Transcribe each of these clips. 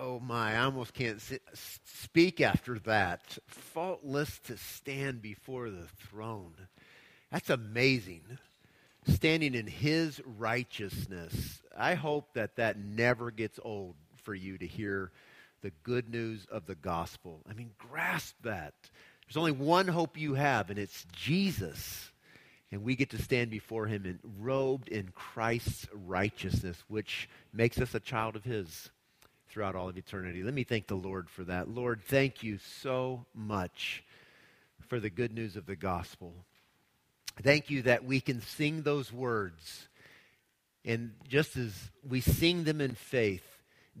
Oh my, I almost can't speak after that. Faultless to stand before the throne. That's amazing. Standing in his righteousness. I hope that that never gets old for you to hear the good news of the gospel. I mean, grasp that. There's only one hope you have, and it's Jesus. And we get to stand before him and robed in Christ's righteousness, which makes us a child of his throughout all of eternity. Let me thank the Lord for that. Lord, thank you so much for the good news of the gospel. Thank you that we can sing those words. And just as we sing them in faith,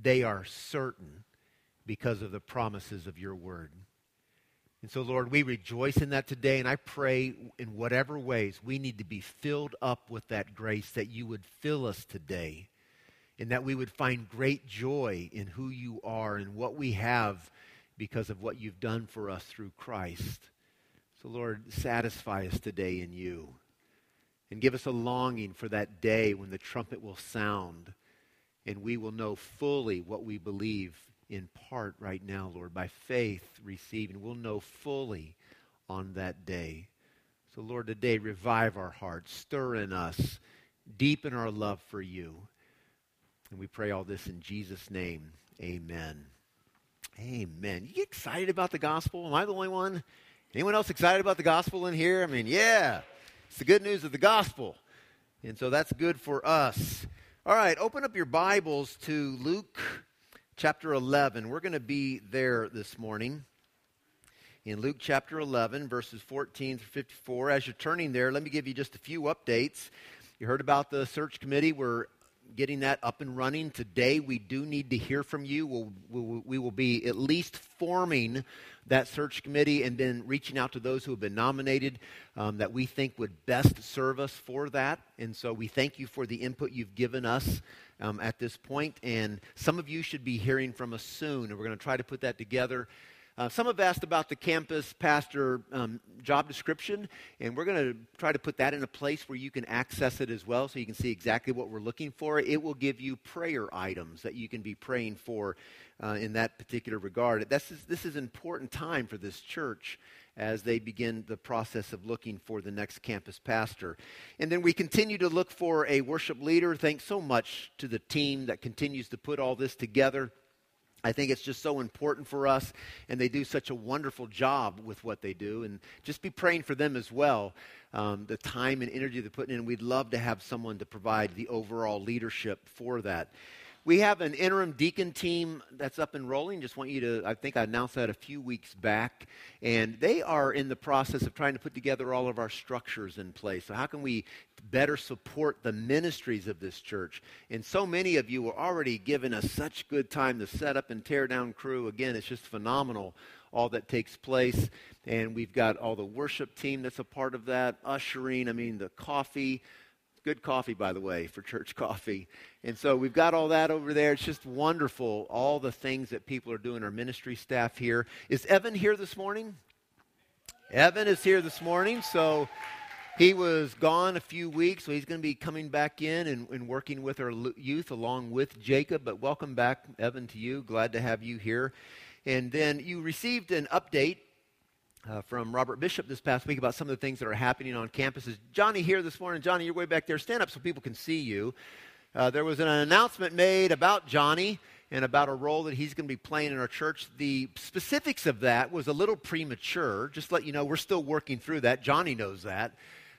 they are certain because of the promises of your word. And so, Lord, we rejoice in that today, and I pray in whatever ways we need to be filled up with that grace that you would fill us today and that we would find great joy in who you are and what we have because of what you've done for us through Christ. So, Lord, satisfy us today in you and give us a longing for that day when the trumpet will sound and we will know fully what we believe in part right now, Lord, by faith receiving. We'll know fully on that day. So, Lord, today revive our hearts, stir in us, deepen our love for you. And we pray all this in Jesus' name. Amen. Amen. You get excited about the gospel? Am I the only one? Anyone else excited about the gospel in here? I mean, yeah, it's the good news of the gospel. And so that's good for us. All right, open up your Bibles to Luke chapter 11. We're going to be there this morning in Luke chapter 11, verses 14 through 54. As you're turning there, let me give you just a few updates. You heard about the search committee. We're getting that up and running. Today, we do need to hear from you. We'll, we'll, we will be at least forming that search committee and then reaching out to those who have been nominated um, that we think would best serve us for that. And so we thank you for the input you've given us um, at this point. And some of you should be hearing from us soon, and we're going to try to put that together. Uh, some have asked about the campus pastor um, job description, and we're going to try to put that in a place where you can access it as well so you can see exactly what we're looking for. It will give you prayer items that you can be praying for uh, in that particular regard. This is, this is an important time for this church as they begin the process of looking for the next campus pastor. And then we continue to look for a worship leader. Thanks so much to the team that continues to put all this together. I think it's just so important for us, and they do such a wonderful job with what they do. And just be praying for them as well. Um, the time and energy they're putting in, we'd love to have someone to provide the overall leadership for that. We have an interim deacon team that's up and rolling. Just want you to, I think I announced that a few weeks back. And they are in the process of trying to put together all of our structures in place. So, how can we better support the ministries of this church? And so many of you are already giving us such good time to set up and tear down crew. Again, it's just phenomenal all that takes place. And we've got all the worship team that's a part of that, ushering, I mean, the coffee Good coffee, by the way, for church coffee. And so we've got all that over there. It's just wonderful, all the things that people are doing, our ministry staff here. Is Evan here this morning? Evan is here this morning. So he was gone a few weeks, so he's going to be coming back in and, and, working with our youth along with Jacob. But welcome back, Evan, to you. Glad to have you here. And then you received an update uh, from Robert Bishop this past week about some of the things that are happening on campuses. Johnny here this morning. Johnny, you're way back there. Stand up so people can see you. Uh, there was an announcement made about Johnny and about a role that he's going to be playing in our church. The specifics of that was a little premature. Just let you know, we're still working through that. Johnny knows that.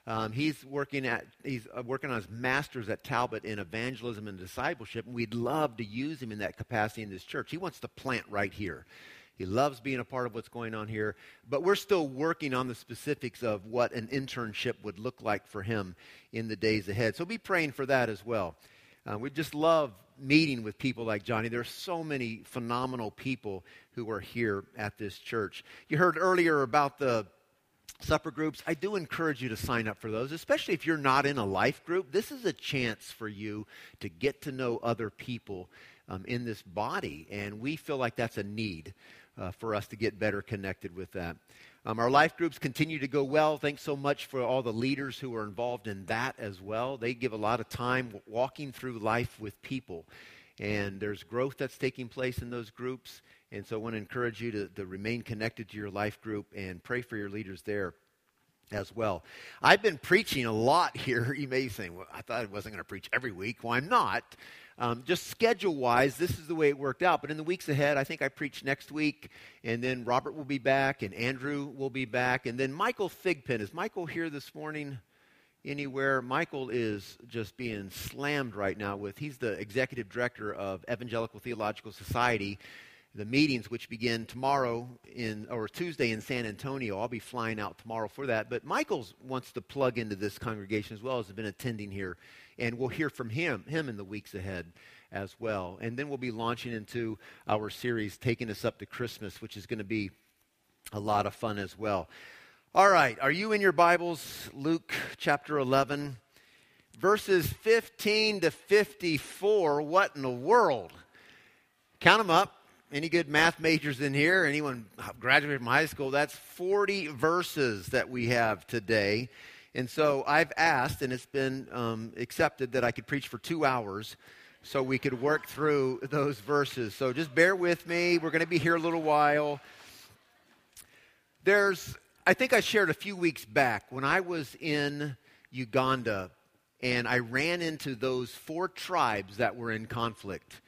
Um, he's working at he's uh, working on his master's at Talbot in evangelism and discipleship, and we'd love to use him in that capacity in this church. He wants to plant right here. He loves being a part of what's going on here, but we're still working on the specifics of what an internship would look like for him in the days ahead. So be praying for that as well. Uh, we just love meeting with people like Johnny. There are so many phenomenal people who are here at this church. You heard earlier about the supper groups. I do encourage you to sign up for those, especially if you're not in a life group. This is a chance for you to get to know other people um, in this body, and we feel like that's a need uh, for us to get better connected with that. Um, our life groups continue to go well. Thanks so much for all the leaders who are involved in that as well. They give a lot of time walking through life with people. And there's growth that's taking place in those groups. And so I want to encourage you to, to remain connected to your life group and pray for your leaders there as well. I've been preaching a lot here. You may say, well, I thought I wasn't going to preach every week. Well, I'm not. Um, just schedule wise, this is the way it worked out. But in the weeks ahead, I think I preach next week, and then Robert will be back, and Andrew will be back, and then Michael Thigpen. Is Michael here this morning? Anywhere? Michael is just being slammed right now with, he's the executive director of Evangelical Theological Society the meetings which begin tomorrow in or Tuesday in San Antonio. I'll be flying out tomorrow for that. But Michaels wants to plug into this congregation as well as has been attending here, and we'll hear from him him in the weeks ahead as well. And then we'll be launching into our series taking us up to Christmas, which is going to be a lot of fun as well. All right, are you in your Bibles? Luke chapter 11, verses 15 to 54. What in the world? Count them up. Any good math majors in here? Anyone graduated from high school? That's 40 verses that we have today. And so I've asked, and it's been um, accepted that I could preach for two hours so we could work through those verses. So just bear with me. We're going to be here a little while. There's, I think I shared a few weeks back when I was in Uganda and I ran into those four tribes that were in conflict.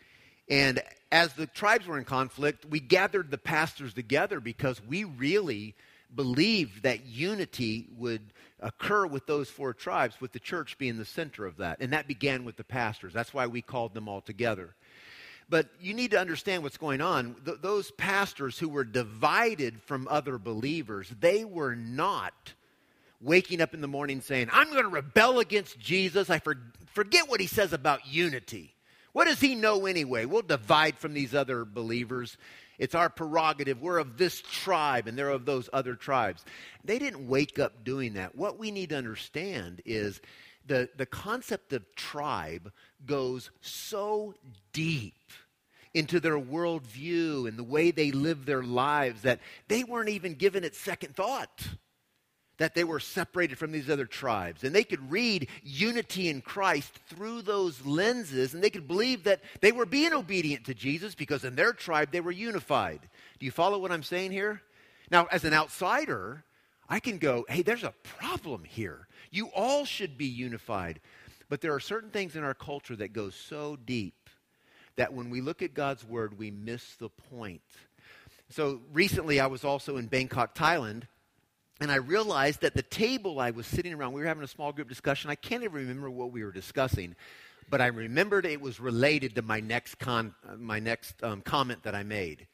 And as the tribes were in conflict, we gathered the pastors together because we really believed that unity would occur with those four tribes, with the church being the center of that. And that began with the pastors. That's why we called them all together. But you need to understand what's going on. Th- those pastors who were divided from other believers, they were not waking up in the morning saying, I'm going to rebel against Jesus. I for- forget what he says about unity. What does he know anyway? We'll divide from these other believers. It's our prerogative. We're of this tribe and they're of those other tribes. They didn't wake up doing that. What we need to understand is the, the concept of tribe goes so deep into their worldview and the way they live their lives that they weren't even given it second thought that they were separated from these other tribes. And they could read unity in Christ through those lenses, and they could believe that they were being obedient to Jesus because in their tribe they were unified. Do you follow what I'm saying here? Now, as an outsider, I can go, hey, there's a problem here. You all should be unified. But there are certain things in our culture that go so deep that when we look at God's word, we miss the point. So recently, I was also in Bangkok, Thailand and I realized that the table I was sitting around, we were having a small group discussion. I can't even remember what we were discussing, but I remembered it was related to my next, con, my next um, comment that I made.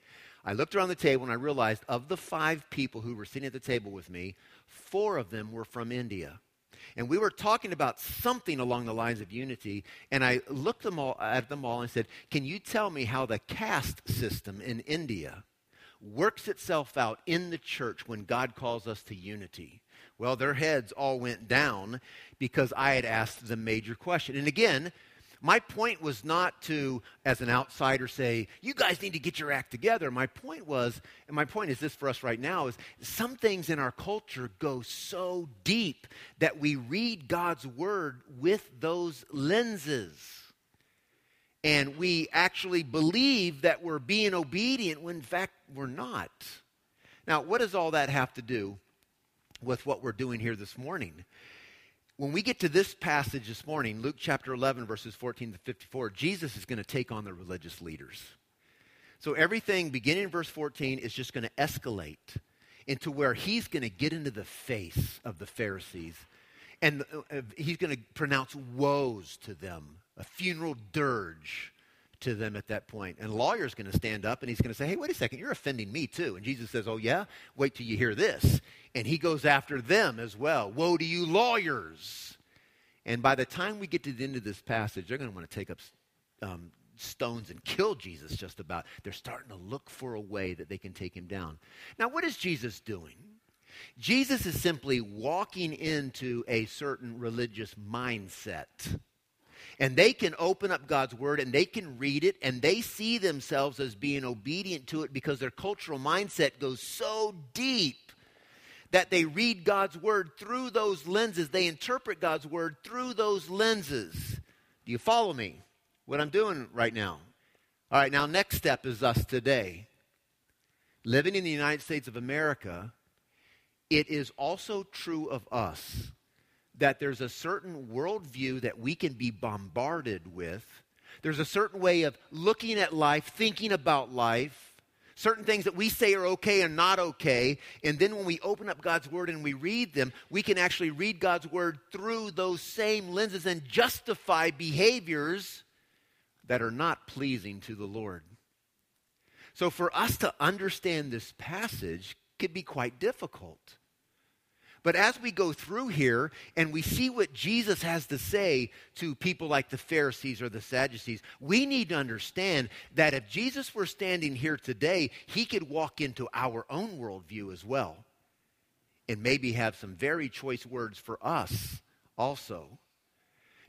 I looked around the table and I realized of the five people who were sitting at the table with me, four of them were from India. And we were talking about something along the lines of unity, and I looked them all, at them all and said, Can you tell me how the caste system in India works itself out in the church when God calls us to unity? Well, their heads all went down because I had asked the major question. And again, my point was not to, as an outsider, say, you guys need to get your act together. My point was, and my point is this for us right now, is some things in our culture go so deep that we read God's word with those lenses and we actually believe that we're being obedient when in fact we're not. Now, what does all that have to do with what we're doing here this morning? When we get to this passage this morning, Luke chapter 11, verses 14 to 54, Jesus is going to take on the religious leaders. So everything beginning in verse 14 is just going to escalate into where he's going to get into the face of the Pharisees and uh, he's going to pronounce woes to them a funeral dirge to them at that point. And a lawyer's going to stand up and he's going to say, Hey, wait a second, you're offending me too. And Jesus says, Oh, yeah? Wait till you hear this. And he goes after them as well. Woe to you, lawyers. And by the time we get to the end of this passage, they're going to want to take up um, stones and kill Jesus just about. They're starting to look for a way that they can take him down. Now, what is Jesus doing? Jesus is simply walking into a certain religious mindset and they can open up God's word and they can read it and they see themselves as being obedient to it because their cultural mindset goes so deep that they read God's word through those lenses. They interpret God's word through those lenses. Do you follow me? What I'm doing right now? All right, now, next step is us today. Living in the United States of America, it is also true of us that there's a certain worldview that we can be bombarded with. There's a certain way of looking at life, thinking about life, certain things that we say are okay and not okay. And then when we open up God's Word and we read them, we can actually read God's Word through those same lenses and justify behaviors that are not pleasing to the Lord. So for us to understand this passage could be quite difficult. But as we go through here and we see what Jesus has to say to people like the Pharisees or the Sadducees, we need to understand that if Jesus were standing here today, he could walk into our own worldview as well and maybe have some very choice words for us also.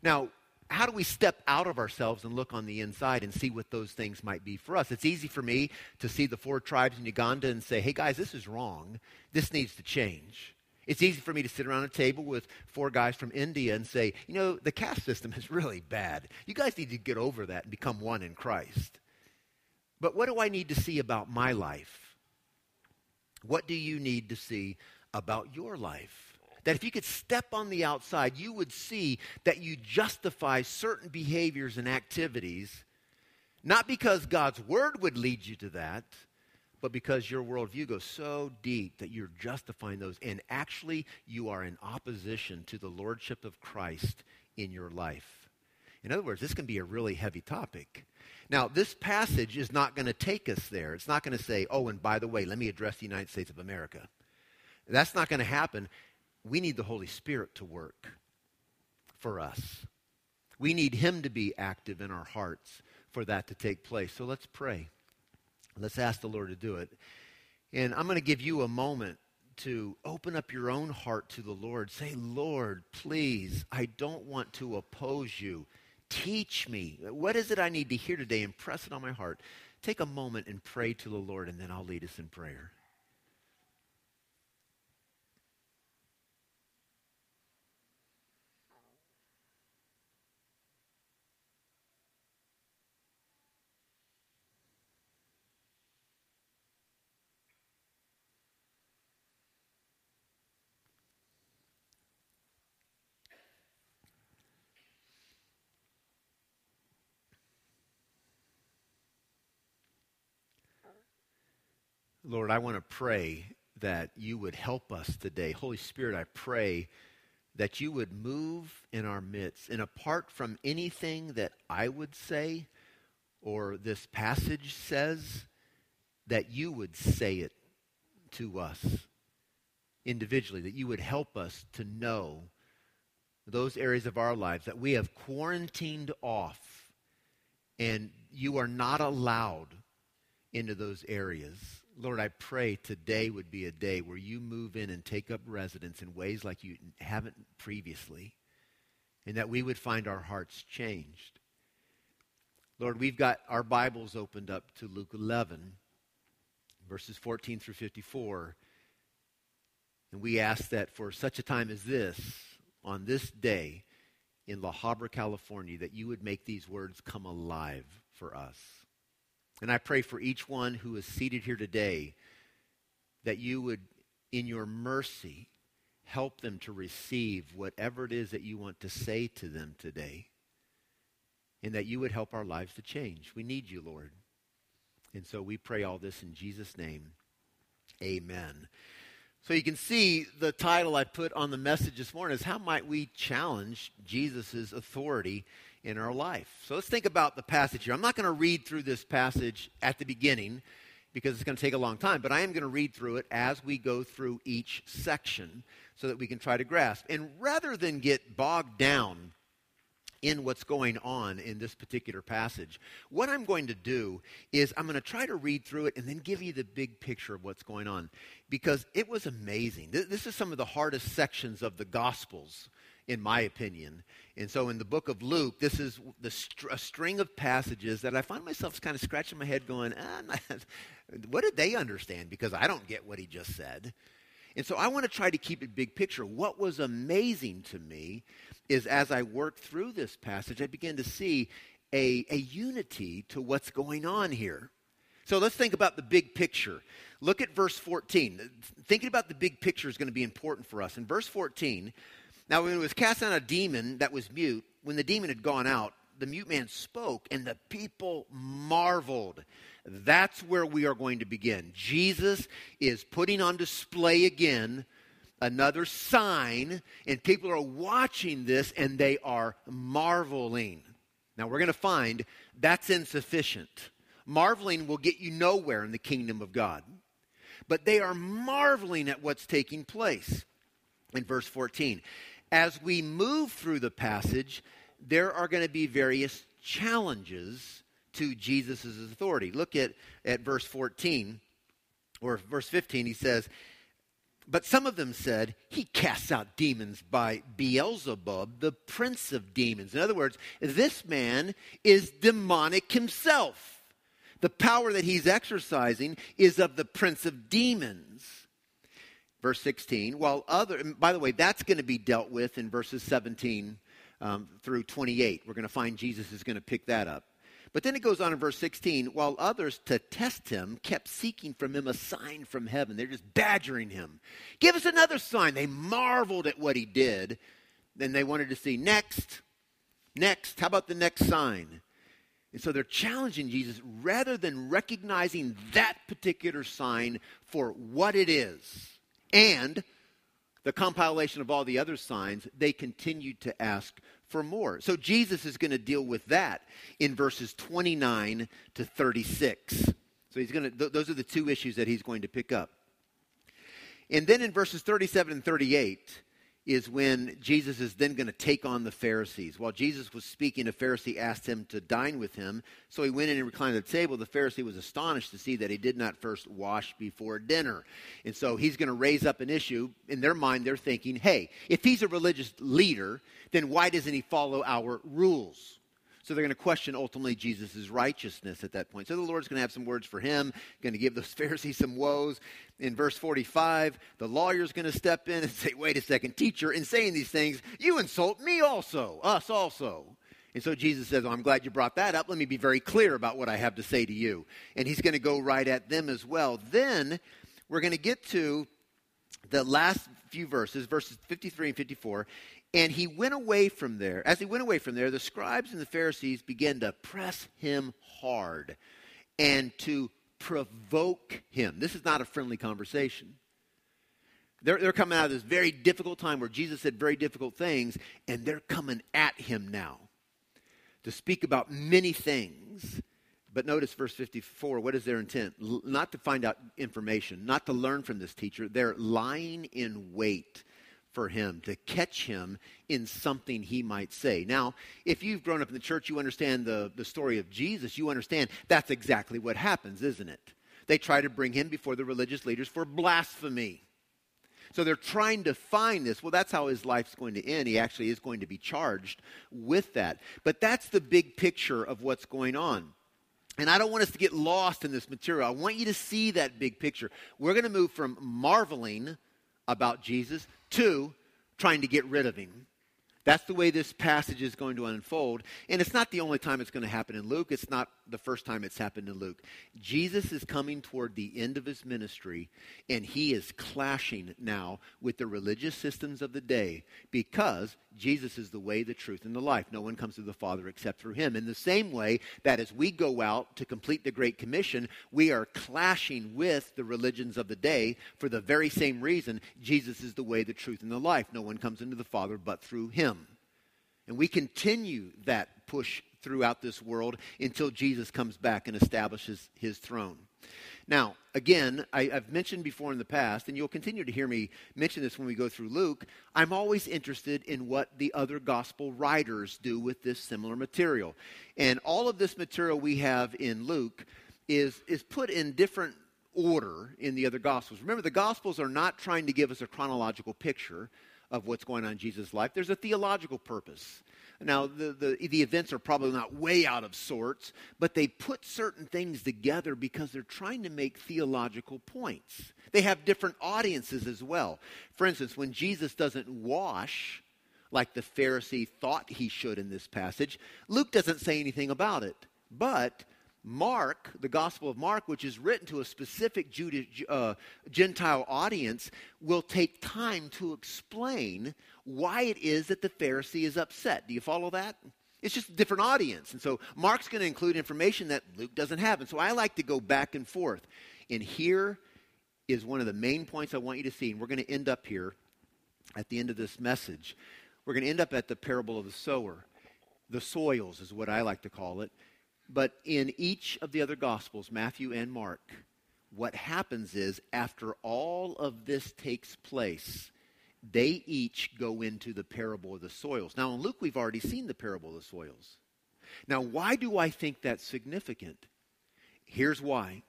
Now, how do we step out of ourselves and look on the inside and see what those things might be for us? It's easy for me to see the four tribes in Uganda and say, hey guys, this is wrong. This needs to change. It's easy for me to sit around a table with four guys from India and say, you know, the caste system is really bad. You guys need to get over that and become one in Christ. But what do I need to see about my life? What do you need to see about your life? That if you could step on the outside, you would see that you justify certain behaviors and activities, not because God's word would lead you to that, but because your worldview goes so deep that you're justifying those. And actually, you are in opposition to the lordship of Christ in your life. In other words, this can be a really heavy topic. Now, this passage is not going to take us there. It's not going to say, oh, and by the way, let me address the United States of America. That's not going to happen. We need the Holy Spirit to work for us. We need Him to be active in our hearts for that to take place. So let's pray. Let's ask the Lord to do it. And I'm going to give you a moment to open up your own heart to the Lord. Say, Lord, please, I don't want to oppose you. Teach me. What is it I need to hear today? Impress it on my heart. Take a moment and pray to the Lord, and then I'll lead us in prayer. Lord, I want to pray that you would help us today. Holy Spirit, I pray that you would move in our midst. And apart from anything that I would say or this passage says, that you would say it to us individually, that you would help us to know those areas of our lives that we have quarantined off and you are not allowed into those areas. Lord, I pray today would be a day where you move in and take up residence in ways like you haven't previously, and that we would find our hearts changed. Lord, we've got our Bibles opened up to Luke 11, verses 14 through 54. And we ask that for such a time as this, on this day in La Habra, California, that you would make these words come alive for us. And I pray for each one who is seated here today that you would, in your mercy, help them to receive whatever it is that you want to say to them today. And that you would help our lives to change. We need you, Lord. And so we pray all this in Jesus' name. Amen. So you can see the title I put on the message this morning is How Might We Challenge Jesus' Authority in our life. So let's think about the passage here. I'm not going to read through this passage at the beginning because it's going to take a long time, but I am going to read through it as we go through each section so that we can try to grasp. And rather than get bogged down in what's going on in this particular passage. What I'm going to do is I'm going to try to read through it and then give you the big picture of what's going on because it was amazing. This is some of the hardest sections of the Gospels in my opinion. And so in the book of Luke, this is a string of passages that I find myself kind of scratching my head going, ah, what did they understand? Because I don't get what he just said. And so I want to try to keep it big picture. What was amazing to me is as I worked through this passage, I began to see a, a unity to what's going on here. So let's think about the big picture. Look at verse 14. Thinking about the big picture is going to be important for us. In verse 14, now when it was cast out a demon that was mute, when the demon had gone out, the mute man spoke, and the people marveled. That's where we are going to begin. Jesus is putting on display again another sign, and people are watching this and they are marveling. Now, we're going to find that's insufficient. Marveling will get you nowhere in the kingdom of God. But they are marveling at what's taking place. In verse 14, as we move through the passage, there are going to be various challenges to Jesus' authority. Look at, at verse 14 or verse 15. He says, But some of them said, He casts out demons by Beelzebub, the prince of demons. In other words, this man is demonic himself. The power that he's exercising is of the prince of demons. Verse 16, while other, by the way, that's going to be dealt with in verses 17 um, through 28. We're going to find Jesus is going to pick that up. But then it goes on in verse 16, while others, to test him, kept seeking from him a sign from heaven. They're just badgering him. Give us another sign. They marveled at what he did. Then they wanted to see next, next. How about the next sign? And so they're challenging Jesus rather than recognizing that particular sign for what it is. And the compilation of all the other signs, they continued to ask for more. So Jesus is going to deal with that in verses 29 to 36. So he's going to th- those are the two issues that he's going to pick up. And then in verses 37 and 38, is when Jesus is then going to take on the Pharisees. While Jesus was speaking, a Pharisee asked him to dine with him. So he went in and reclined at the table. The Pharisee was astonished to see that he did not first wash before dinner. And so he's going to raise up an issue. In their mind, they're thinking, hey, if he's a religious leader, then why doesn't he follow our rules? So they're going to question ultimately Jesus' righteousness at that point. So the Lord's going to have some words for him, going to give those Pharisees some woes. In verse 45, the lawyer's going to step in and say, Wait a second, teacher, in saying these things, you insult me also, us also. And so Jesus says, oh, I'm glad you brought that up. Let me be very clear about what I have to say to you. And he's going to go right at them as well. Then we're going to get to the last few verses, verses 53 and 54. And he went away from there. As he went away from there, the scribes and the Pharisees began to press him hard and to provoke him. This is not a friendly conversation. They're, they're coming out of this very difficult time where Jesus said very difficult things, and they're coming at him now to speak about many things. But notice verse 54 what is their intent? L- not to find out information, not to learn from this teacher. They're lying in wait for him, to catch him in something he might say. Now, if you've grown up in the church, you understand the, the story of Jesus, you understand that's exactly what happens, isn't it? They try to bring him before the religious leaders for blasphemy. So they're trying to find this. Well, that's how his life's going to end. He actually is going to be charged with that. But that's the big picture of what's going on. And I don't want us to get lost in this material. I want you to see that big picture. We're going to move from marveling about Jesus to trying to get rid of him. That's the way this passage is going to unfold. And it's not the only time it's going to happen in Luke. It's not the first time it's happened in Luke. Jesus is coming toward the end of his ministry, and he is clashing now with the religious systems of the day because Jesus is the way, the truth, and the life. No one comes to the Father except through him. In the same way that as we go out to complete the Great Commission, we are clashing with the religions of the day for the very same reason Jesus is the way, the truth, and the life. No one comes into the Father but through him. And we continue that push throughout this world until Jesus comes back and establishes his throne. Now, again, I, have mentioned before in the past, and you'll continue to hear me mention this when we go through Luke. I'm always interested in what the other gospel writers do with this similar material. And all of this material we have in Luke is, is put in different order in the other gospels. Remember, the gospels are not trying to give us a chronological picture, of what's going on in Jesus' life. There's a theological purpose. Now, the, the, the, events are probably not way out of sorts, but they put certain things together because they're trying to make theological points. They have different audiences as well. For instance, when Jesus doesn't wash like the Pharisee thought he should in this passage. Luke doesn't say anything about it. But Mark, the Gospel of Mark, which is written to a specific uh, Gentile audience, will take time to explain why it is that the Pharisee is upset. Do you follow that? It's just a different audience. And so Mark's going to include information that Luke doesn't have. And so I like to go back and forth. And here is one of the main points I want you to see. And we're going to end up here at the end of this message. We're going to end up at the parable of the sower. The soils is what I like to call it. But in each of the other Gospels, Matthew and Mark, what happens is after all of this takes place, they each go into the parable of the soils. Now, in Luke, we've already seen the parable of the soils. Now, why do I think that's significant? Here's why.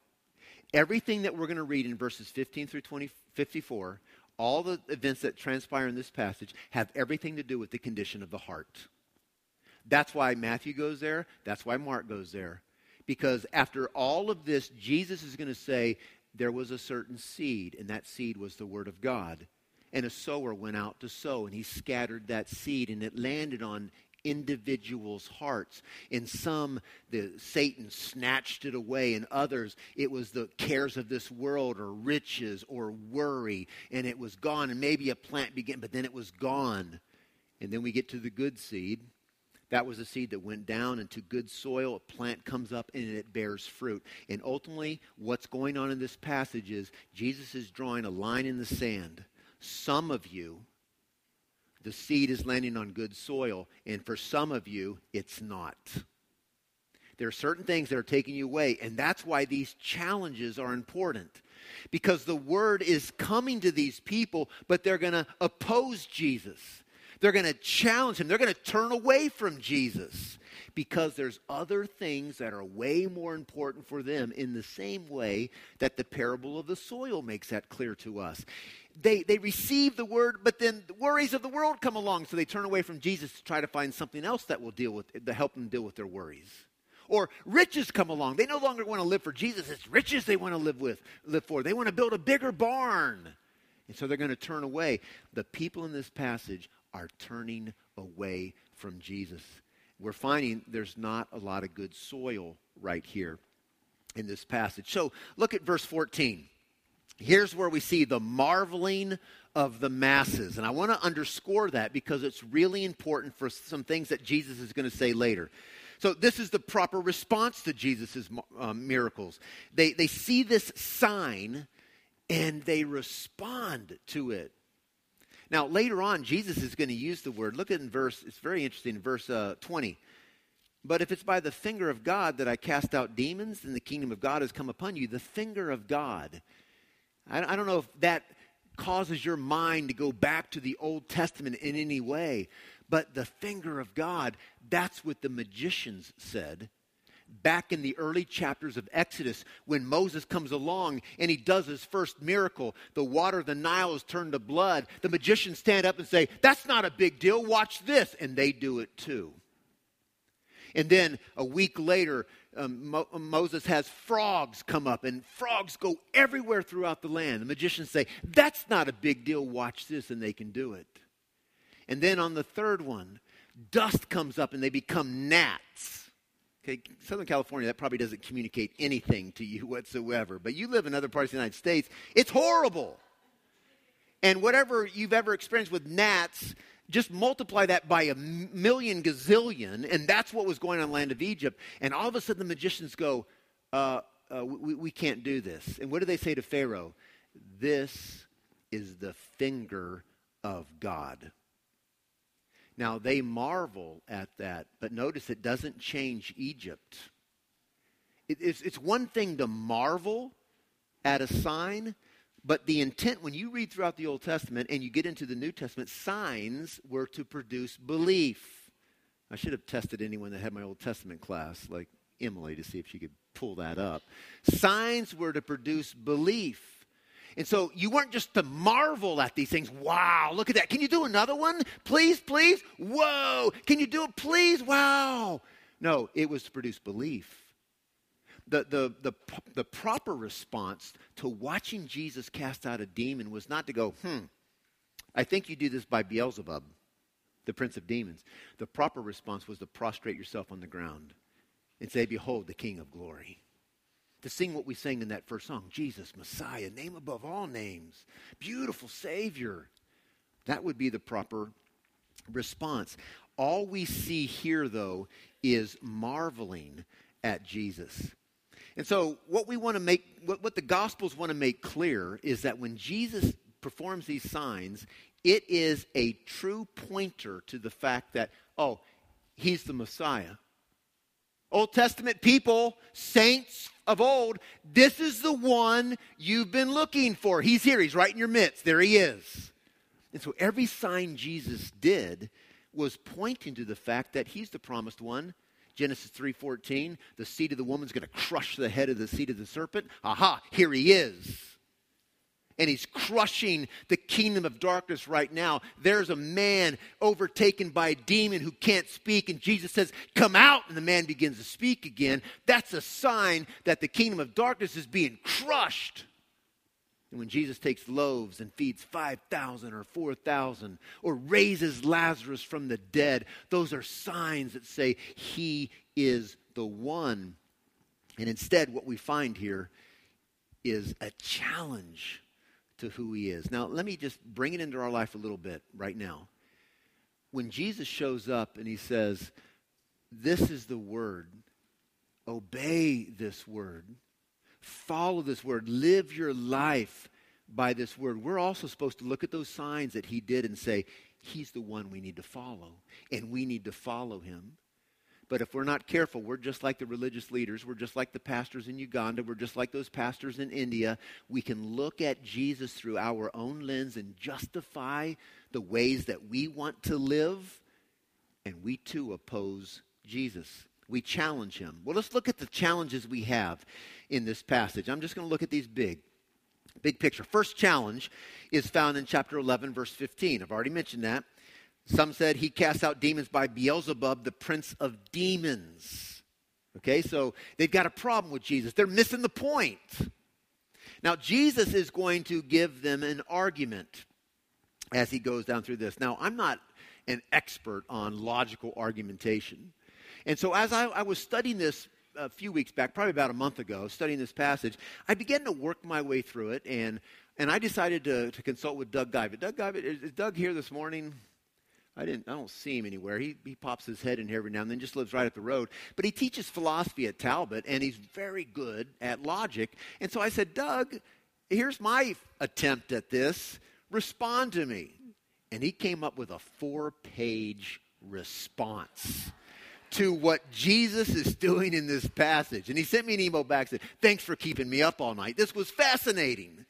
Everything that we're going to read in verses 15 through 20, 54, all the events that transpire in this passage, have everything to do with the condition of the heart. That's why Matthew goes there. That's why Mark goes there. Because after all of this, Jesus is going to say, there was a certain seed, and that seed was the Word of God. And a sower went out to sow, and he scattered that seed, and it landed on individuals' hearts. In some, the Satan snatched it away. In others, it was the cares of this world or riches or worry, and it was gone. And maybe a plant began, but then it was gone. And then we get to the good seed. That was a seed that went down into good soil. A plant comes up and it bears fruit. And ultimately, what's going on in this passage is Jesus is drawing a line in the sand. Some of you, the seed is landing on good soil, and for some of you, it's not. There are certain things that are taking you away, and that's why these challenges are important. Because the word is coming to these people, but they're going to oppose Jesus. They're going to challenge him. They're going to turn away from Jesus because there's other things that are way more important for them in the same way that the parable of the soil makes that clear to us. They, they receive the word, but then the worries of the world come along, so they turn away from Jesus to try to find something else that will deal with to help them deal with their worries. Or riches come along. They no longer want to live for Jesus. It's riches they want to live with, live for. They want to build a bigger barn. And so they're going to turn away. The people in this passage are turning away from Jesus. We're finding there's not a lot of good soil right here in this passage. So look at verse 14. Here's where we see the marveling of the masses. And I want to underscore that because it's really important for some things that Jesus is going to say later. So, this is the proper response to Jesus' um, miracles. They, they see this sign and they respond to it. Now, later on, Jesus is going to use the word. Look at in verse, it's very interesting, verse uh, 20. But if it's by the finger of God that I cast out demons, then the kingdom of God has come upon you. The finger of God. I, don't know if that causes your mind to go back to the Old Testament in any way, but the finger of God, that's what the magicians said back in the early chapters of Exodus when Moses comes along and he does his first miracle. The water of the Nile is turned to blood. The magicians stand up and say, That's not a big deal. Watch this. And they do it too. And then a week later, um, Mo- Moses has frogs come up, and frogs go everywhere throughout the land. The magicians say, That's not a big deal. Watch this. And they can do it. And then on the third one, dust comes up and they become gnats. Okay, Southern California, that probably doesn't communicate anything to you whatsoever. But you live in other parts of the United States, it's horrible. And whatever you've ever experienced with gnats, just multiply that by a million gazillion, and that's what was going on in the land of Egypt. And all of a sudden, the magicians go, uh, uh, we, we can't do this. And what do they say to Pharaoh? This is the finger of God. Now, they marvel at that, but notice it doesn't change Egypt. It, it's, it's one thing to marvel at a sign, but the intent, when you read throughout the Old Testament and you get into the New Testament, signs were to produce belief. I should have tested anyone that had my Old Testament class, like Emily, to see if she could pull that up. Signs were to produce belief. And so you weren't just to marvel at these things. Wow, look at that. Can you do another one? Please, please. Whoa. Can you do it? Please. Wow. No, it was to produce belief. The, the, the, the proper response to watching Jesus cast out a demon was not to go, hmm, I think you do this by Beelzebub, the prince of demons. The proper response was to prostrate yourself on the ground and say, Behold, the King of glory. To sing what we sang in that first song Jesus, Messiah, name above all names, beautiful Savior. That would be the proper response. All we see here, though, is marveling at Jesus. And so, what we want to make, what, what the Gospels want to make clear is that when Jesus performs these signs, it is a true pointer to the fact that, oh, he's the Messiah. Old Testament people, saints of old, this is the one you've been looking for. He's here, he's right in your midst. There he is. And so every sign Jesus did was pointing to the fact that he's the promised one. Genesis 3:14, the seed of the woman's going to crush the head of the seed of the serpent. Aha, here he is and he's crushing the kingdom of darkness right now. There's a man overtaken by a demon who can't speak, and Jesus says, Come out, and the man begins to speak again. That's a sign that the kingdom of darkness is being crushed. And when Jesus takes loaves and feeds 5,000 or 4,000 or raises Lazarus from the dead, those are signs that say he is the one. And instead, what we find here is a challenge to who he is. Now, let me just bring it into our life a little bit right now. When Jesus shows up and he says, This is the word, obey this word, follow this word, live your life by this word, we're also supposed to look at those signs that he did and say, He's the one we need to follow, and we need to follow him. But if we're not careful, we're just like the religious leaders. We're just like the pastors in Uganda. We're just like those pastors in India. We can look at Jesus through our own lens and justify the ways that we want to live. And we too oppose Jesus. We challenge him. Well, let's look at the challenges we have in this passage. I'm just going to look at these big. Big picture. First challenge is found in chapter 11, verse 15. I've already mentioned that. Some said he cast out demons by Beelzebub, the prince of demons. Okay, so they've got a problem with Jesus. They're missing the point. Now, Jesus is going to give them an argument as he goes down through this. Now, I'm not an expert on logical argumentation. And so, as I, I was studying this a few weeks back, probably about a month ago, studying this passage, I began to work my way through it, and, and I decided to, to consult with Doug Geivett. Doug Geivett, is, is Doug here this morning? I didn't. I don't see him anywhere. He he pops his head in here every now and then. Just lives right up the road. But he teaches philosophy at Talbot, and he's very good at logic. And so I said, Doug, here's my attempt at this. Respond to me. And he came up with a four-page response to what Jesus is doing in this passage. And he sent me an email back said, Thanks for keeping me up all night. This was fascinating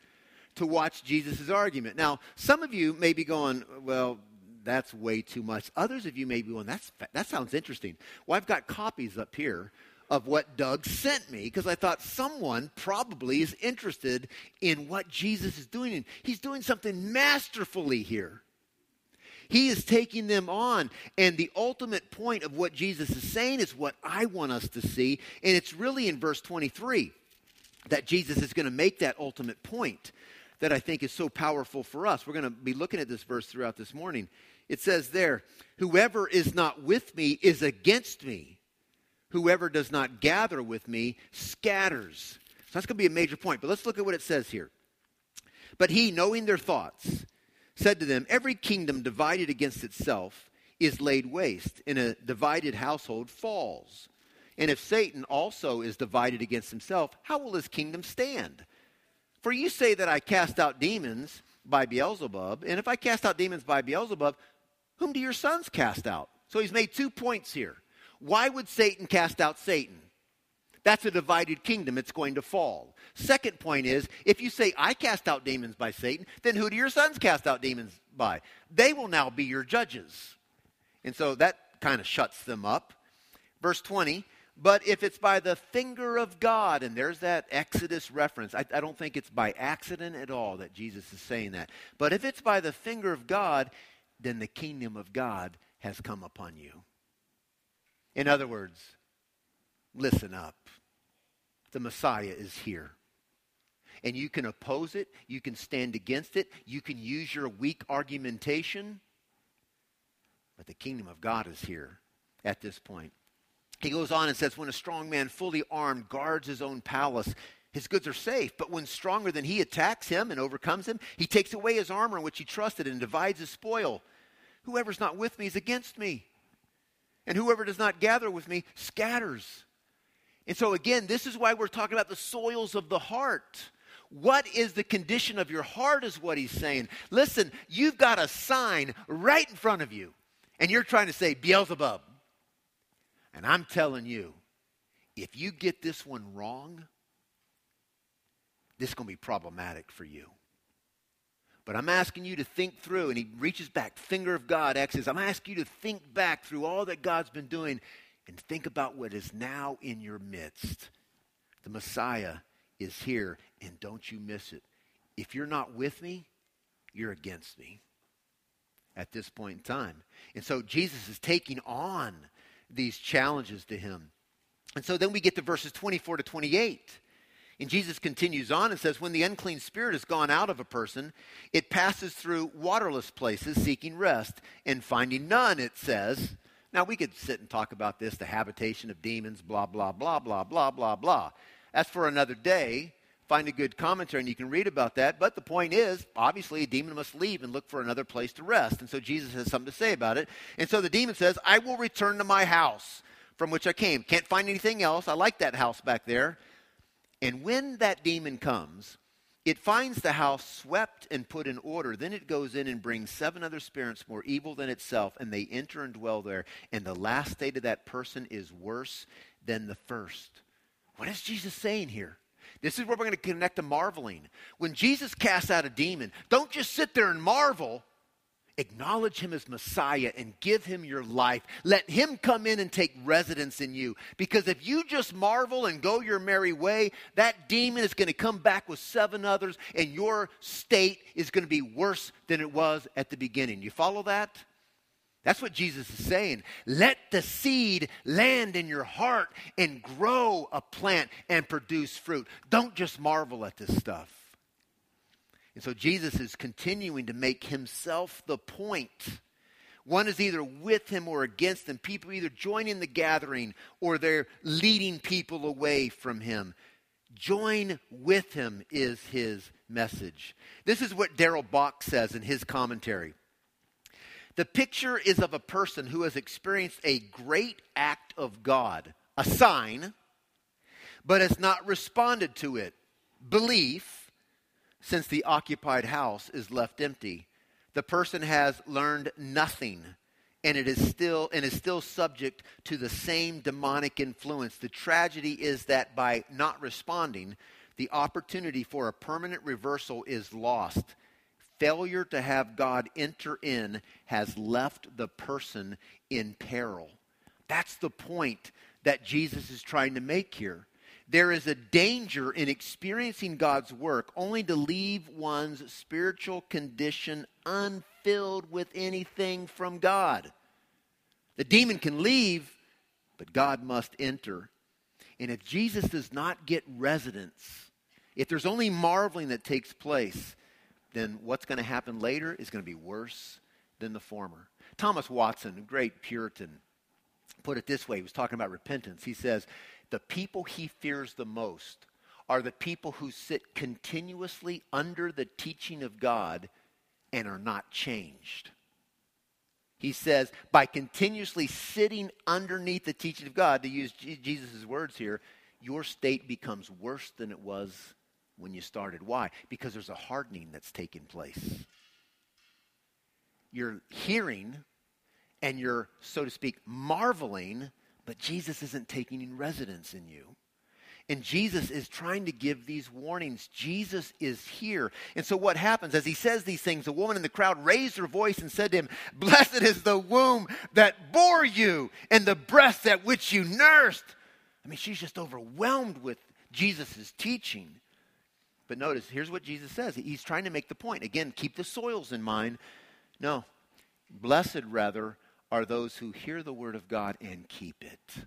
to watch Jesus' argument. Now, some of you may be going, Well, that's way too much. Others of you may be going, that's, that sounds interesting. Well, I've got copies up here of what Doug sent me because I thought someone probably is interested in what Jesus is doing. He's doing something masterfully here. He is taking them on. And the ultimate point of what Jesus is saying is what I want us to see. And it's really in verse 23 that Jesus is going to make that ultimate point that I think is so powerful for us. We're going to be looking at this verse throughout this morning. It says there, Whoever is not with me is against me. Whoever does not gather with me scatters. So that's going to be a major point. But let's look at what it says here. But he, knowing their thoughts, said to them, Every kingdom divided against itself is laid waste, and a divided household falls. And if Satan also is divided against himself, how will his kingdom stand? For you say that I cast out demons by Beelzebub, and if I cast out demons by Beelzebub, whom do your sons cast out? So he's made two points here. Why would Satan cast out Satan? That's a divided kingdom. It's going to fall. Second point is if you say, I cast out demons by Satan, then who do your sons cast out demons by? They will now be your judges. And so that kind of shuts them up. Verse 20 but if it's by the finger of God, and there's that Exodus reference, I, I, don't think it's by accident at all that Jesus is saying that. But if it's by the finger of God, then the kingdom of God has come upon you. In other words, listen up. The Messiah is here. And you can oppose it, you can stand against it, you can use your weak argumentation. But the kingdom of God is here at this point. He goes on and says, When a strong man, fully armed, guards his own palace, his goods are safe. But when stronger than he attacks him and overcomes him, he takes away his armor in which he trusted and divides his spoil. Whoever's not with me is against me. And whoever does not gather with me scatters. And so, again, this is why we're talking about the soils of the heart. What is the condition of your heart, is what he's saying. Listen, you've got a sign right in front of you, and you're trying to say Beelzebub. And I'm telling you, if you get this one wrong, this is going to be problematic for you. But I'm asking you to think through, and he reaches back, finger of God, Exodus. I'm asking you to think back through all that God's been doing and think about what is now in your midst. The Messiah is here, and don't you miss it. If you're not with me, you're against me at this point in time. And so Jesus is taking on these challenges to him. And so then we get to verses 24 to 28. And Jesus continues on and says, When the unclean spirit has gone out of a person, it passes through waterless places seeking rest, and finding none, it says. Now, we could sit and talk about this the habitation of demons, blah, blah, blah, blah, blah, blah, blah. That's for another day. Find a good commentary and you can read about that. But the point is, obviously, a demon must leave and look for another place to rest. And so Jesus has something to say about it. And so the demon says, I will return to my house from which I came. Can't find anything else. I like that house back there. And when that demon comes, it finds the house swept and put in order. Then it goes in and brings seven other spirits more evil than itself, and they enter and dwell there. And the last state of that person is worse than the first. What is Jesus saying here? This is where we're going to connect to marveling. When Jesus casts out a demon, don't just sit there and marvel. Acknowledge him as Messiah and give him your life. Let him come in and take residence in you. Because if you just marvel and go your merry way, that demon is going to come back with seven others, and your state is going to be worse than it was at the beginning. You follow that? That's what Jesus is saying. Let the seed land in your heart and grow a plant and produce fruit. Don't just marvel at this stuff. And so Jesus is continuing to make himself the point. One is either with him or against him. People either join in the gathering or they're leading people away from him. Join with him is his message. This is what Darrell Bock says in his commentary. The picture is of a person who has experienced a great act of God, a sign, but has not responded to it. Belief, since the occupied house is left empty. The person has learned nothing and it is still and is still subject to the same demonic influence. The tragedy is that by not responding, the opportunity for a permanent reversal is lost. Failure to have God enter in has left the person in peril. That's the point that Jesus is trying to make here. There is a danger in experiencing God's work only to leave one's spiritual condition unfilled with anything from God. The demon can leave, but God must enter. And if Jesus does not get residence, if there's only marveling that takes place, then what's going to happen later is going to be worse than the former. Thomas Watson, a great Puritan, put it this way. He was talking about repentance. He says, the people he fears the most are the people who sit continuously under the teaching of God and are not changed. He says, by continuously sitting underneath the teaching of God, to use Jesus' words here, your state becomes worse than it was when you started. Why? Because there's a hardening that's taking place. You're hearing and you're, so to speak, marveling but Jesus isn't taking residence in you. And Jesus is trying to give these warnings. Jesus is here. And so, what happens as he says these things? A woman in the crowd raised her voice and said to him, Blessed is the womb that bore you and the breast at which you nursed. I mean, she's just overwhelmed with Jesus' teaching. But notice, here's what Jesus says. He's trying to make the point. Again, keep the soils in mind. No, blessed rather are those who hear the word of God and keep it.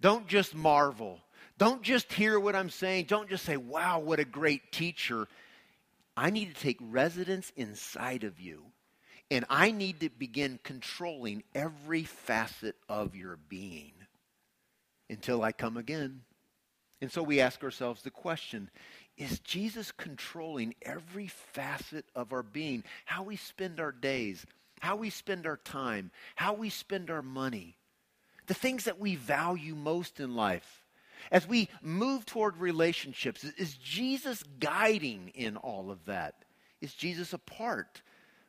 Don't just marvel. Don't just hear what I'm saying. Don't just say, wow, what a great teacher. I need to take residence inside of you. And I need to begin controlling every facet of your being until I come again. And so we ask ourselves the question is Jesus controlling every facet of our being? How we spend our days, how we spend our time, how we spend our money, the things that we value most in life. As we move toward relationships, is Jesus guiding in all of that? Is Jesus a part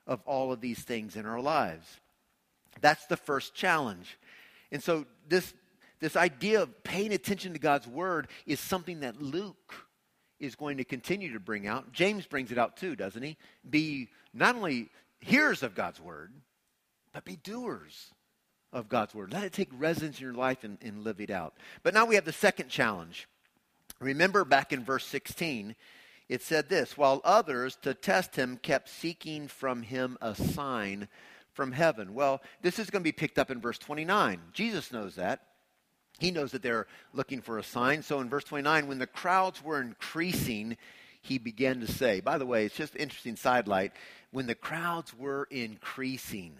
of all of these things in our lives? That's the first challenge. And so this, this idea of paying attention to God's word is something that Luke is going to continue to bring out. James brings it out too, doesn't he? Be not only hearers of God's word, but be doers of God's word. Let it take residence in your life and, and live it out. But now we have the second challenge. Remember back in verse 16, it said this while others, to test him, kept seeking from him a sign from heaven. Well, this is going to be picked up in verse 29. Jesus knows that. He knows that they're looking for a sign. So in verse 29, when the crowds were increasing, he began to say, by the way, it's just interesting sidelight. When the crowds were increasing,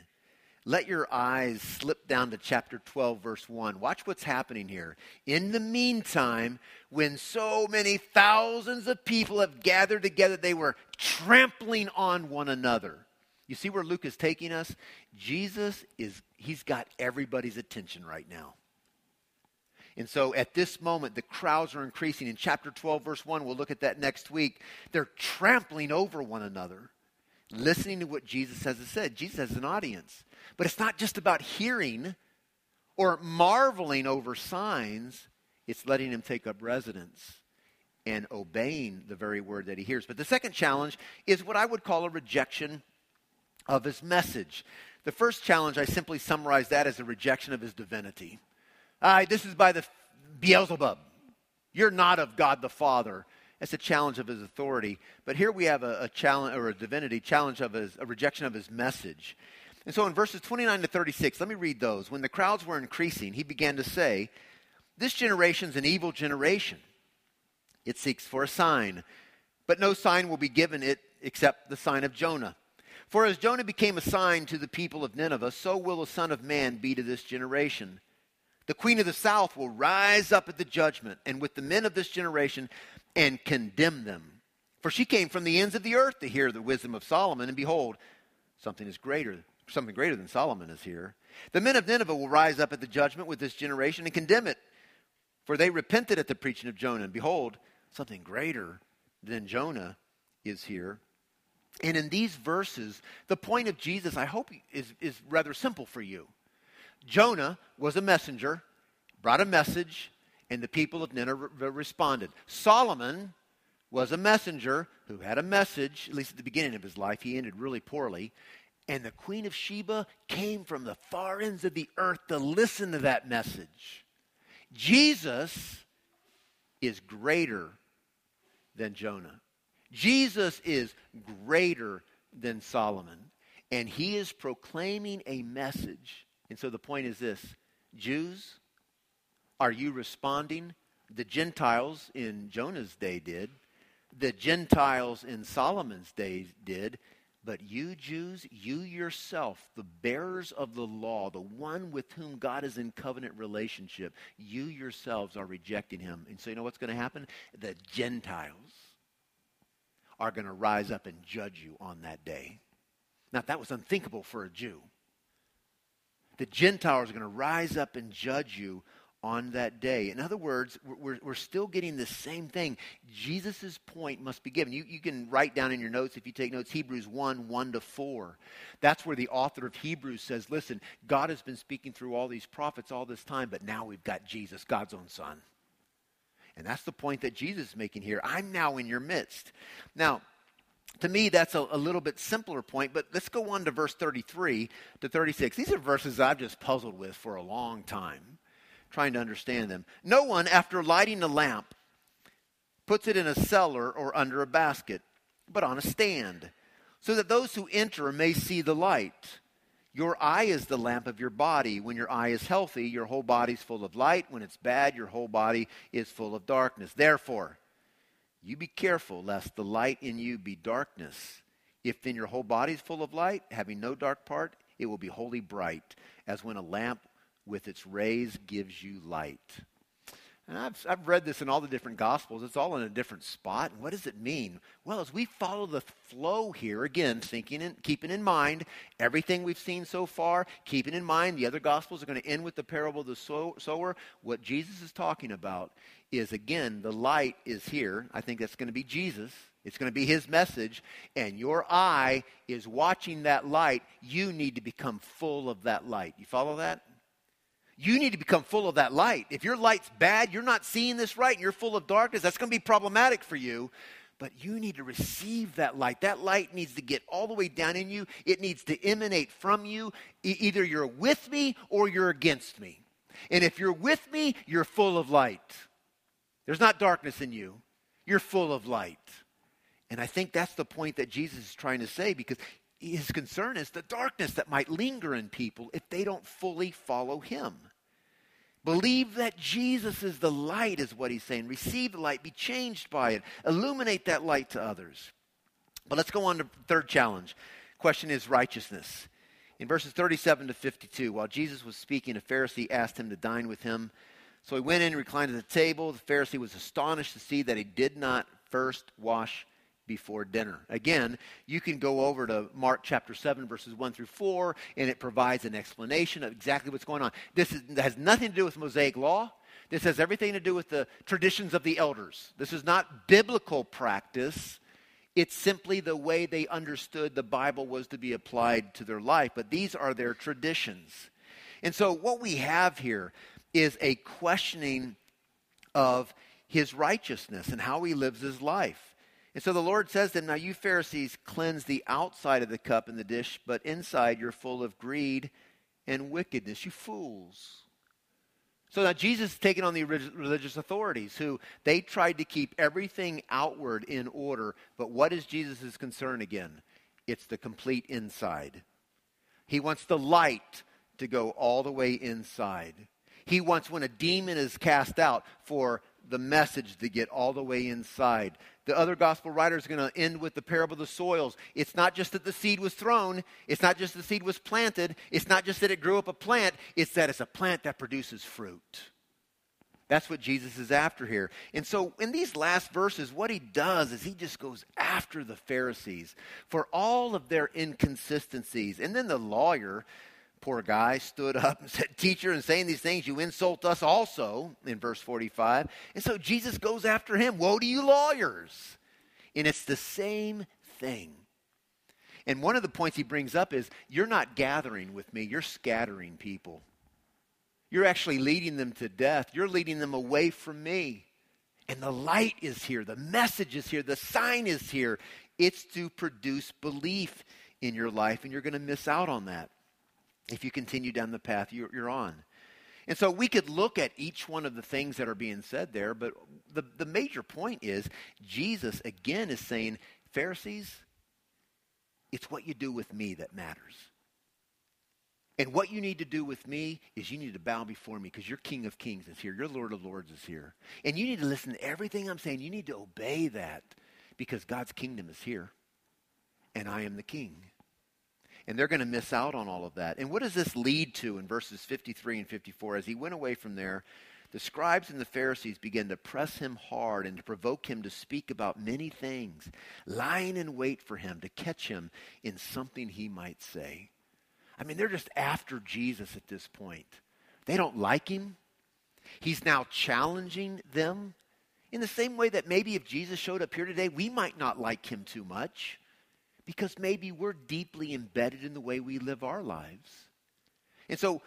let your eyes slip down to chapter 12, verse 1. Watch what's happening here. In the meantime, when so many thousands of people have gathered together, they were trampling on one another. You see where Luke is taking us? Jesus is, he's got everybody's attention right now. And so at this moment, the crowds are increasing. In chapter 12, verse 1, we'll look at that next week. They're trampling over one another, listening to what Jesus has said. Jesus has an audience. But it's not just about hearing or marveling over signs, it's letting him take up residence and obeying the very word that he hears. But the second challenge is what I would call a rejection of his message. The first challenge, I simply summarize that as a rejection of his divinity. Uh, this is by the Beelzebub. You're not of God the Father. That's a challenge of his authority. But here we have a, a challenge or a divinity challenge of his a rejection of his message. And so in verses 29 to 36, let me read those. When the crowds were increasing, he began to say, This generation's an evil generation. It seeks for a sign, but no sign will be given it except the sign of Jonah. For as Jonah became a sign to the people of Nineveh, so will the Son of Man be to this generation. The queen of the south will rise up at the judgment and with the men of this generation and condemn them. For she came from the ends of the earth to hear the wisdom of Solomon, and behold, something is greater, something greater than Solomon is here. The men of Nineveh will rise up at the judgment with this generation and condemn it. For they repented at the preaching of Jonah, and behold, something greater than Jonah is here. And in these verses, the point of Jesus, I hope, is, is rather simple for you. Jonah was a messenger, brought a message, and the people of Nineveh responded. Solomon was a messenger who had a message, at least at the beginning of his life. He ended really poorly. And the Queen of Sheba came from the far ends of the earth to listen to that message. Jesus is greater than Jonah. Jesus is greater than Solomon. And he is proclaiming a message and so the point is this Jews, are you responding? The Gentiles in Jonah's day did. The Gentiles in Solomon's day did. But you, Jews, you yourself, the bearers of the law, the one with whom God is in covenant relationship, you yourselves are rejecting him. And so you know what's going to happen? The Gentiles are going to rise up and judge you on that day. Now, that was unthinkable for a Jew the Gentiles are going to rise up and judge you on that day. In other words, we're, we're still getting the same thing. Jesus' point must be given. You, you can write down in your notes, if you take notes, Hebrews 1 1 to 4. That's where the author of Hebrews says, listen, God has been speaking through all these prophets all this time, but now we've got Jesus, God's own Son. And that's the point that Jesus is making here. I'm now in your midst. Now, to me, that's a, a, little bit simpler point, but let's go on to verse 33 to 36. These are verses I've just puzzled with for a long time, trying to understand them. No one, after lighting a lamp, puts it in a cellar or under a basket, but on a stand, so that those who enter may see the light. Your eye is the lamp of your body. When your eye is healthy, your whole body's full of light. When it's bad, your whole body is full of darkness. Therefore, you be careful lest the light in you be darkness. If then your whole body is full of light, having no dark part, it will be wholly bright, as when a lamp with its rays gives you light. And I've, I've read this in all the different Gospels. It's all in a different spot. And what does it mean? Well, as we follow the flow here, again, thinking and keeping in mind everything we've seen so far, keeping in mind the other Gospels are going to end with the parable of the sower. What Jesus is talking about is, again, the light is here. I think that's going to be Jesus. It's going to be his message. And your eye is watching that light. You need to become full of that light. You follow that? You need to become full of that light. If your light's bad, you're not seeing this right, and you're full of darkness, that's going to be problematic for you. But you need to receive that light. That light needs to get all the way down in you. It needs to emanate from you. E- either you're with me or you're against me. And if you're with me, you're full of light. There's not darkness in you, you're full of light. And I think that's the point that Jesus is trying to say because his concern is the darkness that might linger in people if they don't fully follow him. Believe that Jesus is the light, is what he's saying. Receive the light, be changed by it, illuminate that light to others. But let's go on to the third challenge. Question is righteousness. In verses 37 to 52, while Jesus was speaking, a Pharisee asked him to dine with him. So he went in and reclined at the table. The Pharisee was astonished to see that he did not first wash before dinner. Again, you can go over to Mark chapter 7, verses 1 through 4, and it provides an explanation of exactly what's going on. This is, has nothing to do with Mosaic law. This has everything to do with the traditions of the elders. This is not biblical practice. It's simply the way they understood the Bible was to be applied to their life. But these are their traditions. And so, what we have here is a questioning of his righteousness and how he lives his life. And so the Lord says to them, Now you Pharisees cleanse the outside of the cup and the dish, but inside you're full of greed and wickedness. You fools. So now Jesus is taking on the religious authorities who they tried to keep everything outward in order. But what is Jesus' concern again? It's the complete inside. He wants the light to go all the way inside. He wants, when a demon is cast out, for the message to get all the way inside. The other gospel writers are going to end with the parable of the soils. It's not just that the seed was thrown, it's not just the seed was planted, it's not just that it grew up a plant, it's that it's a plant that produces fruit. That's what Jesus is after here. And so, in these last verses, what he does is he just goes after the Pharisees for all of their inconsistencies. And then the lawyer poor guy stood up and said, Teacher, in saying these things, you insult us also, in verse 45. And so Jesus goes after him. Woe to you, lawyers! And it's the same thing. And one of the points he brings up is you're not gathering with me, you're scattering people. You're actually leading them to death, you're leading them away from me. And the light is here, the message is here, the sign is here. It's to produce belief in your life, and you're going to miss out on that if you continue down the path you're, you're, on. And so we could look at each one of the things that are being said there, but the, the major point is Jesus again is saying, Pharisees, it's what you do with me that matters. And what you need to do with me is you need to bow before me because your King of Kings is here. Your Lord of Lords is here. And you need to listen to everything I'm saying. You need to obey that because God's kingdom is here. And I am the king and they're going to miss out on all of that. And what does this lead to in verses 53 and 54? As he went away from there, the scribes and the Pharisees began to press him hard and to provoke him to speak about many things, lying in wait for him to catch him in something he might say. I mean, they're just after Jesus at this point. They don't like him. He's now challenging them in the same way that maybe if Jesus showed up here today, we might not like him too much because maybe we're deeply embedded in the way we live our lives. And so,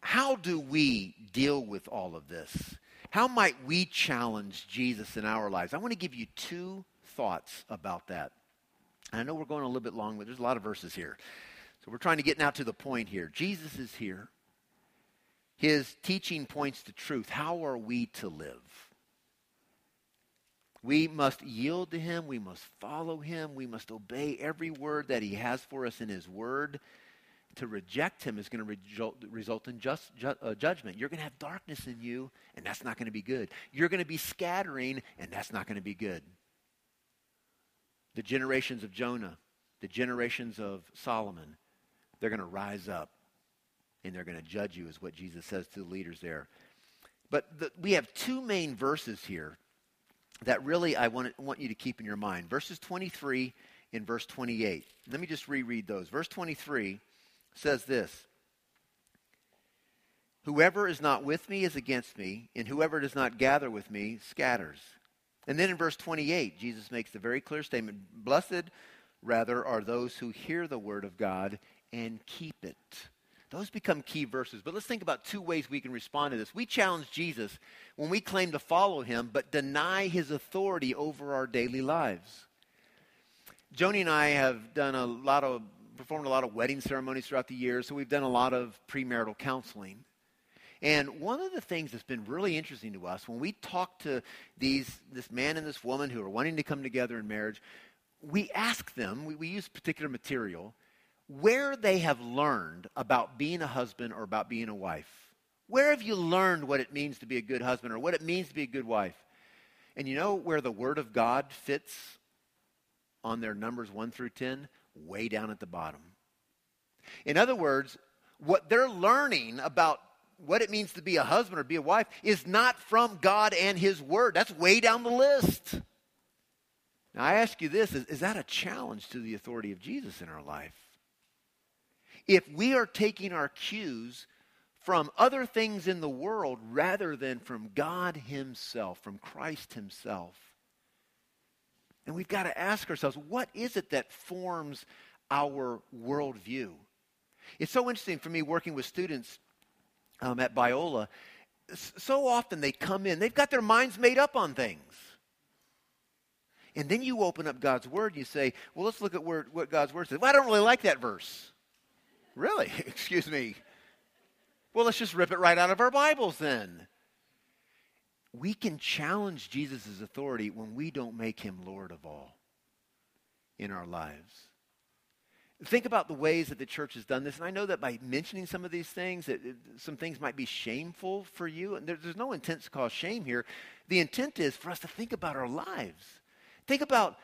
how do we deal with all of this? How might we challenge Jesus in our lives? I want to give you two thoughts about that. I know we're going a little bit long, but there's a lot of verses here. So we're trying to get now to the point here. Jesus is here. His teaching points to truth. How are we to live? We must yield to him. We must follow him. We must obey every word that he has for us in his word. To reject him is going to result, result in just, ju- uh, judgment. You're going to have darkness in you, and that's not going to be good. You're going to be scattering, and that's not going to be good. The generations of Jonah, the generations of Solomon, they're going to rise up and they're going to judge you, is what Jesus says to the leaders there. But the, we have two main verses here that really I want, want you to keep in your mind verses 23 and verse 28. Let me just reread those. Verse 23 says this Whoever is not with me is against me, and whoever does not gather with me scatters. And then in verse 28, Jesus makes the very clear statement Blessed, rather, are those who hear the word of God and keep it. Those become key verses. But let's think about two ways we can respond to this. We challenge Jesus when we claim to follow him, but deny his authority over our daily lives. Joni and I have done a lot of, performed a lot of wedding ceremonies throughout the years, so we've done a lot of premarital counseling. And one of the things that's been really interesting to us when we talk to these, this man and this woman who are wanting to come together in marriage, we ask them, we, we use particular material, where they have learned about being a husband or about being a wife. Where have you learned what it means to be a good husband or what it means to be a good wife? And you know where the Word of God fits on their numbers 1 through 10? Way down at the bottom. In other words, what they're learning about what it means to be a husband or be a wife is not from God and His Word. That's way down the list. Now, I ask you this is, is that a challenge to the authority of Jesus in our life? If we are taking our cues from other things in the world rather than from God Himself, from Christ Himself, and we've got to ask ourselves, what is it that forms our worldview? It's so interesting for me working with students um, at Biola. So often they come in, they've got their minds made up on things. And then you open up God's Word and you say, well, let's look at where, what God's Word says. Well, I don't really like that verse. Really? Excuse me. Well, let's just rip it right out of our Bibles then. We can challenge Jesus' authority when we don't make him Lord of all in our lives. Think about the ways that the church has done this. And I know that by mentioning some of these things, that uh, some things might be shameful for you. And there's no intent to cause shame here. The intent is for us to think about our lives. Think about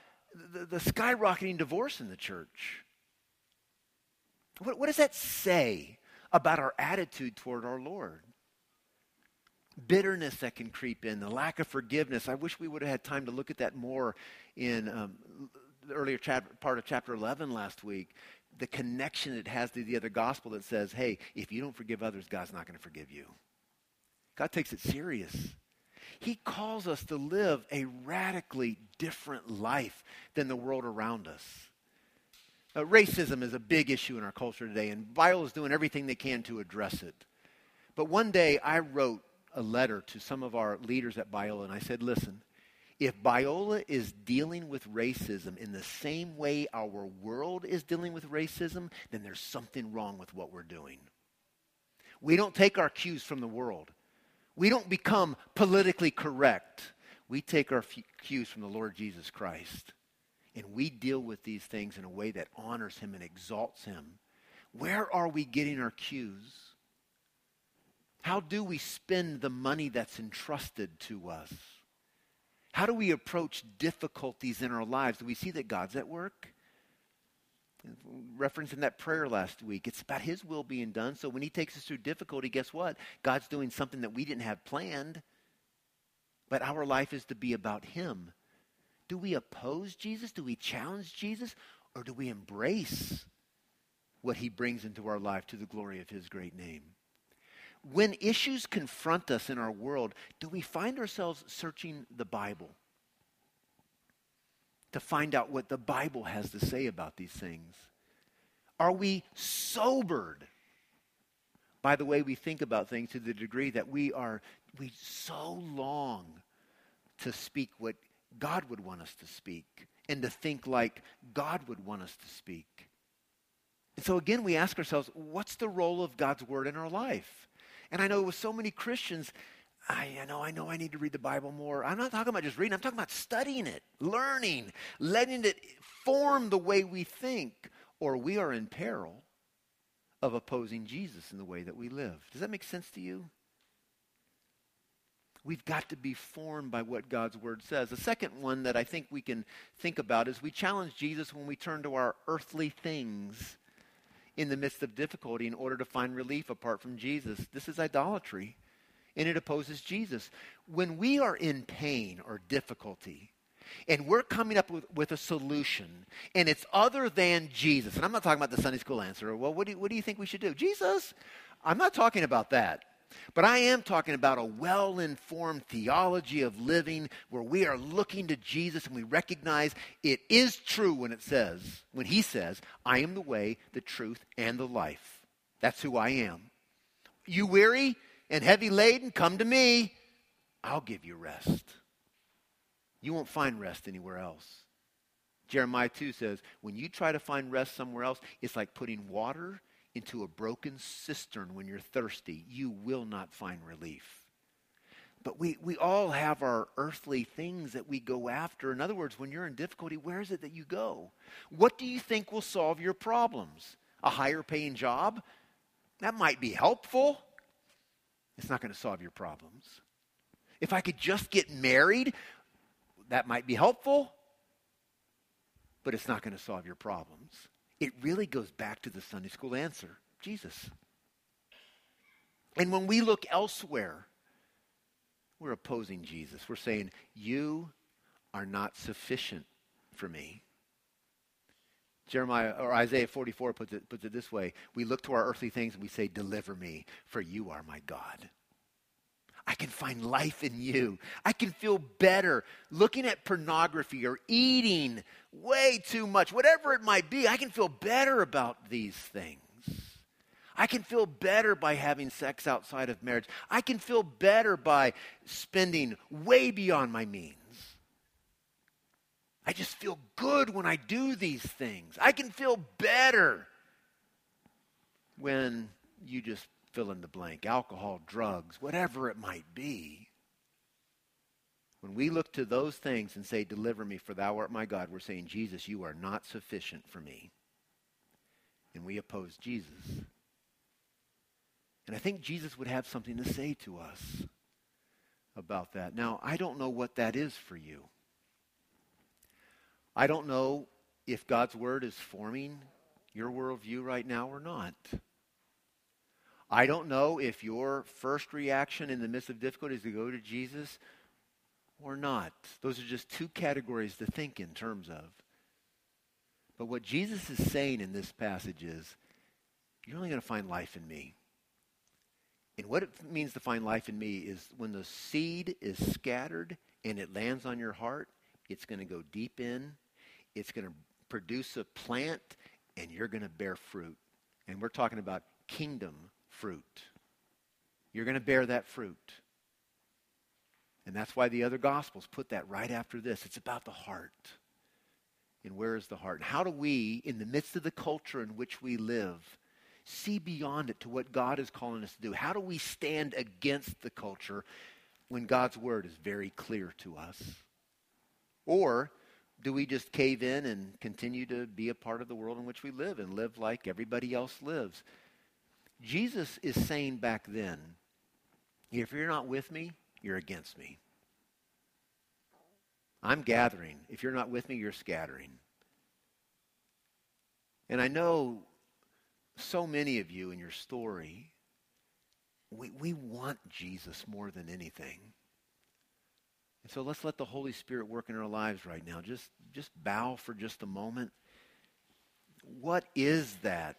the, the skyrocketing divorce in the church. What, what does that say about our attitude toward our Lord? Bitterness that can creep in, the lack of forgiveness. I wish we would have had time to look at that more in um, the earlier chapter, part of chapter 11 last week. The connection it has to the other gospel that says, hey, if you don't forgive others, God's not going to forgive you. God takes it serious. He calls us to live a radically different life than the world around us. Uh, racism is a big issue in our culture today, and Biola is doing everything they can to address it. But one day I wrote a letter to some of our leaders at Biola, and I said, listen, if Biola is dealing with racism in the same way our world is dealing with racism, then there's something wrong with what we're doing. We don't take our cues from the world. We don't become politically correct. We take our cues from the Lord Jesus Christ and we deal with these things in a way that honors him and exalts him, where are we getting our cues? How do we spend the money that's entrusted to us? How do we approach difficulties in our lives? Do we see that God's at work? Referencing that prayer last week, it's about His will being done. So when He takes us through difficulty, guess what? God's doing something that we didn't have planned. But our life is to be about Him do we oppose Jesus? Do we challenge Jesus? Or do we embrace what he brings into our life to the glory of his great name? When issues confront us in our world, do we find ourselves searching the Bible to find out what the Bible has to say about these things? Are we sobered by the way we think about things to the degree that we are we so long to speak what God would want us to speak and to think like God would want us to speak. And so again, we ask ourselves, what's the role of God's word in our life? And I know with so many Christians, I, I, know, I know I need to read the Bible more. I'm not talking about just reading, I'm talking about studying it, learning, letting it form the way we think, or we are in peril of opposing Jesus in the way that we live. Does that make sense to you? We've got to be formed by what God's word says. The second one that I think we can think about is we challenge Jesus when we turn to our earthly things in the midst of difficulty in order to find relief apart from Jesus. This is idolatry, and it opposes Jesus. When we are in pain or difficulty, and we're coming up with, with a solution, and it's other than Jesus, and I'm not talking about the Sunday school answer, well, what do, you, what do you think we should do? Jesus? I'm not talking about that. But I am talking about a well informed theology of living where we are looking to Jesus and we recognize it is true when it says, when he says, I am the way, the truth, and the life. That's who I am. You weary and heavy laden, come to me. I'll give you rest. You won't find rest anywhere else. Jeremiah 2 says, when you try to find rest somewhere else, it's like putting water into a broken cistern when you're thirsty, you will not find relief. But we, we all have our earthly things that we go after. In other words, when you're in difficulty, where is it that you go? What do you think will solve your problems? A higher paying job? That might be helpful. It's not going to solve your problems. If I could just get married, that might be helpful, but it's not going to solve your problems. It really goes back to the Sunday school answer Jesus. And when we look elsewhere, we're opposing Jesus. We're saying, You are not sufficient for me. Jeremiah or Isaiah 44 puts it, puts it this way We look to our earthly things and we say, Deliver me, for you are my God. I can find life in you. I can feel better looking at pornography or eating way too much, whatever it might be. I can feel better about these things. I can feel better by having sex outside of marriage. I can feel better by spending way beyond my means. I just feel good when I do these things. I can feel better when you just fill in the blank alcohol, drugs, whatever it might be. When we look to those things and say, Deliver me, for thou art my God, we're saying, Jesus, you are not sufficient for me. And we oppose Jesus. And I think Jesus would have something to say to us about that. Now, I don't know what that is for you. I don't know if God's word is forming your worldview right now or not. I don't know if your first reaction in the midst of difficulty is to go to Jesus or not. Those are just two categories to think in terms of. But what Jesus is saying in this passage is, you're only going to find life in me. And what it means to find life in me is when the seed is scattered and it lands on your heart, it's going to go deep in, it's going to produce a plant, and you're going to bear fruit. And we're talking about kingdom fruit. You're going to bear that fruit. And that's why the other Gospels put that right after this. It's about the heart. And where is the heart? And how do we, in the midst of the culture in which we live, see beyond it to what God is calling us to do? How do we stand against the culture when God's word is very clear to us? Or do we just cave in and continue to be a part of the world in which we live and live like everybody else lives? Jesus is saying back then, if you're not with me, you're against me. I'm gathering. If you're not with me, you're scattering. And I know so many of you in your story, we, we want Jesus more than anything. And so let's let the Holy Spirit work in our lives right now. Just, just bow for just a moment. What is that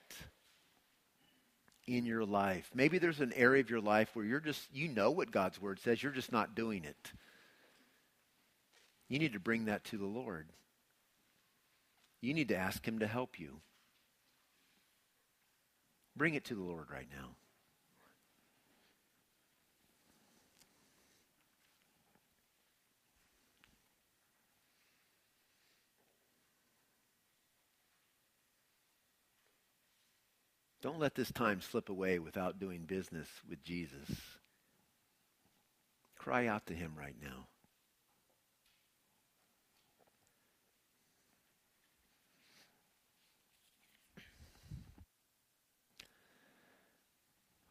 in your life. Maybe there's an area of your life where you're just, you know what God's word says, you're just not doing it. You need to bring that to the Lord. You need to ask Him to help you. Bring it to the Lord right now. Don't let this time slip away without doing business with Jesus. Cry out to him right now.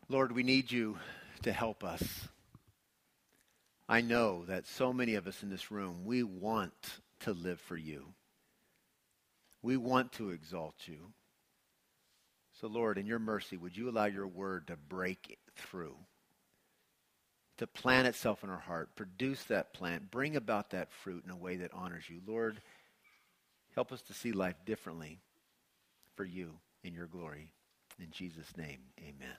Lord, we need you to help us. I know that so many of us in this room, we want to live for you. We want to exalt you. So, Lord, in your mercy, would you allow your word to break through, to plant itself in our heart, produce that plant, bring about that fruit in a way that honors you? Lord, help us to see life differently for you in your glory. In Jesus' name, amen.